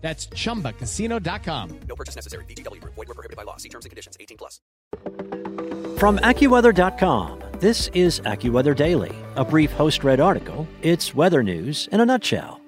That's chumbacasino.com. No purchase necessary. VGW Group. Void were prohibited by law. See terms and conditions. 18 plus. From AccuWeather.com, this is AccuWeather Daily, a brief host read article. It's weather news in a nutshell.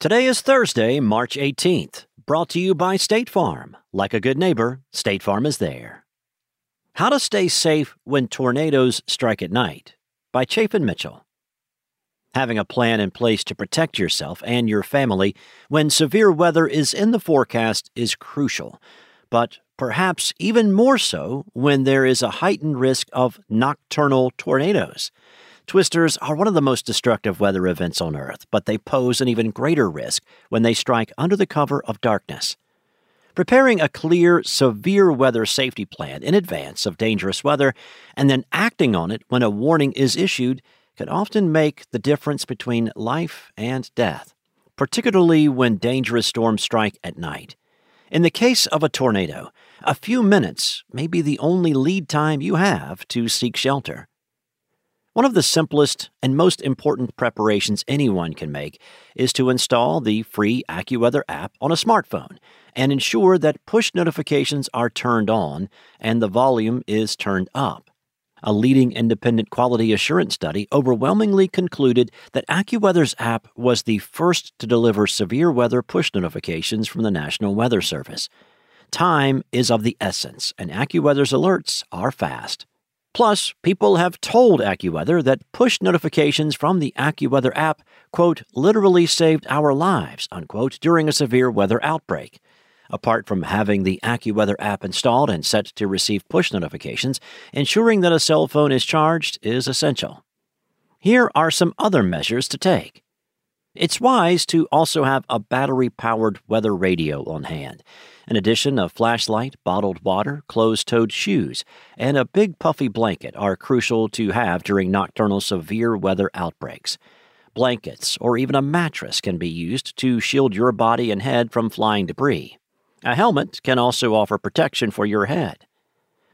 Today is Thursday, March 18th, brought to you by State Farm. Like a good neighbor, State Farm is there. How to Stay Safe When Tornadoes Strike at Night by Chaffin Mitchell. Having a plan in place to protect yourself and your family when severe weather is in the forecast is crucial, but perhaps even more so when there is a heightened risk of nocturnal tornadoes. Twisters are one of the most destructive weather events on Earth, but they pose an even greater risk when they strike under the cover of darkness. Preparing a clear, severe weather safety plan in advance of dangerous weather and then acting on it when a warning is issued can often make the difference between life and death, particularly when dangerous storms strike at night. In the case of a tornado, a few minutes may be the only lead time you have to seek shelter. One of the simplest and most important preparations anyone can make is to install the free AccuWeather app on a smartphone and ensure that push notifications are turned on and the volume is turned up. A leading independent quality assurance study overwhelmingly concluded that AccuWeather's app was the first to deliver severe weather push notifications from the National Weather Service. Time is of the essence, and AccuWeather's alerts are fast. Plus, people have told AccuWeather that push notifications from the AccuWeather app, quote, literally saved our lives, unquote, during a severe weather outbreak. Apart from having the AccuWeather app installed and set to receive push notifications, ensuring that a cell phone is charged is essential. Here are some other measures to take. It's wise to also have a battery powered weather radio on hand. In addition, a flashlight, bottled water, closed toed shoes, and a big puffy blanket are crucial to have during nocturnal severe weather outbreaks. Blankets or even a mattress can be used to shield your body and head from flying debris. A helmet can also offer protection for your head.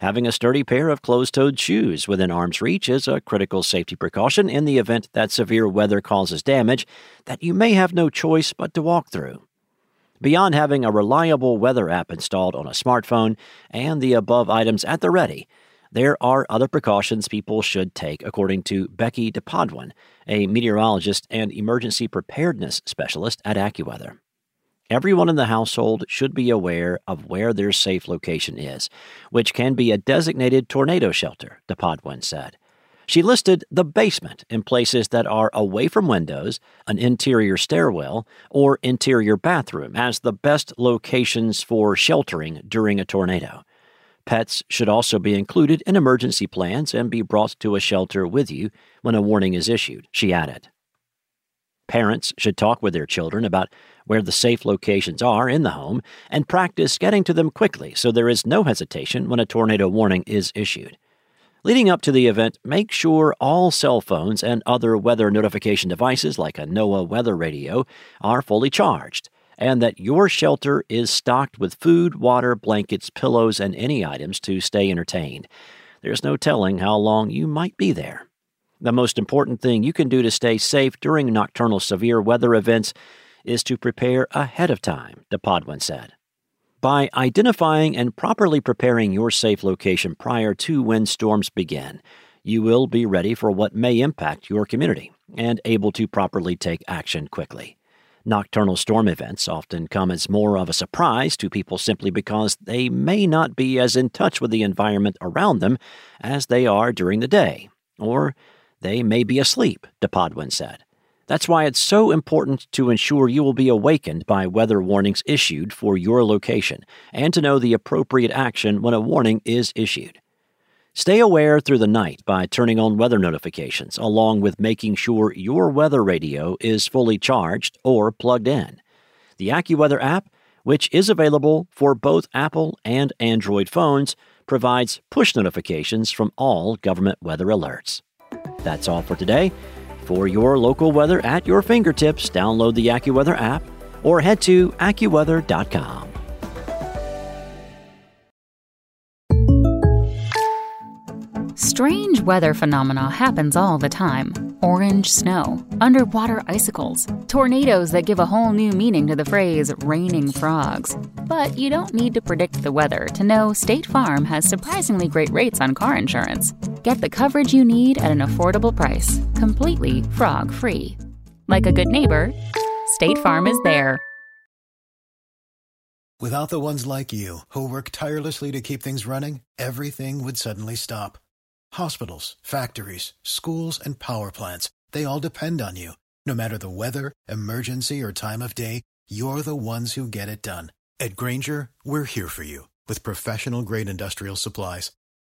Having a sturdy pair of closed toed shoes within arm's reach is a critical safety precaution in the event that severe weather causes damage that you may have no choice but to walk through. Beyond having a reliable weather app installed on a smartphone and the above items at the ready, there are other precautions people should take, according to Becky DePodwin, a meteorologist and emergency preparedness specialist at AccuWeather. Everyone in the household should be aware of where their safe location is, which can be a designated tornado shelter, DePodwin said. She listed the basement in places that are away from windows, an interior stairwell, or interior bathroom as the best locations for sheltering during a tornado. Pets should also be included in emergency plans and be brought to a shelter with you when a warning is issued, she added. Parents should talk with their children about where the safe locations are in the home and practice getting to them quickly so there is no hesitation when a tornado warning is issued. Leading up to the event, make sure all cell phones and other weather notification devices like a NOAA weather radio are fully charged and that your shelter is stocked with food, water, blankets, pillows, and any items to stay entertained. There's no telling how long you might be there. The most important thing you can do to stay safe during nocturnal severe weather events is to prepare ahead of time, DePodwin said. By identifying and properly preparing your safe location prior to when storms begin, you will be ready for what may impact your community and able to properly take action quickly. Nocturnal storm events often come as more of a surprise to people simply because they may not be as in touch with the environment around them as they are during the day, or they may be asleep, DePodwin said. That's why it's so important to ensure you will be awakened by weather warnings issued for your location and to know the appropriate action when a warning is issued. Stay aware through the night by turning on weather notifications, along with making sure your weather radio is fully charged or plugged in. The AccuWeather app, which is available for both Apple and Android phones, provides push notifications from all government weather alerts. That's all for today. For your local weather at your fingertips, download the AccuWeather app or head to AccuWeather.com. Strange weather phenomena happens all the time. Orange snow, underwater icicles, tornadoes that give a whole new meaning to the phrase raining frogs. But you don't need to predict the weather to know State Farm has surprisingly great rates on car insurance. Get the coverage you need at an affordable price, completely frog free. Like a good neighbor, State Farm is there. Without the ones like you, who work tirelessly to keep things running, everything would suddenly stop. Hospitals, factories, schools, and power plants, they all depend on you. No matter the weather, emergency, or time of day, you're the ones who get it done. At Grainger, we're here for you with professional grade industrial supplies.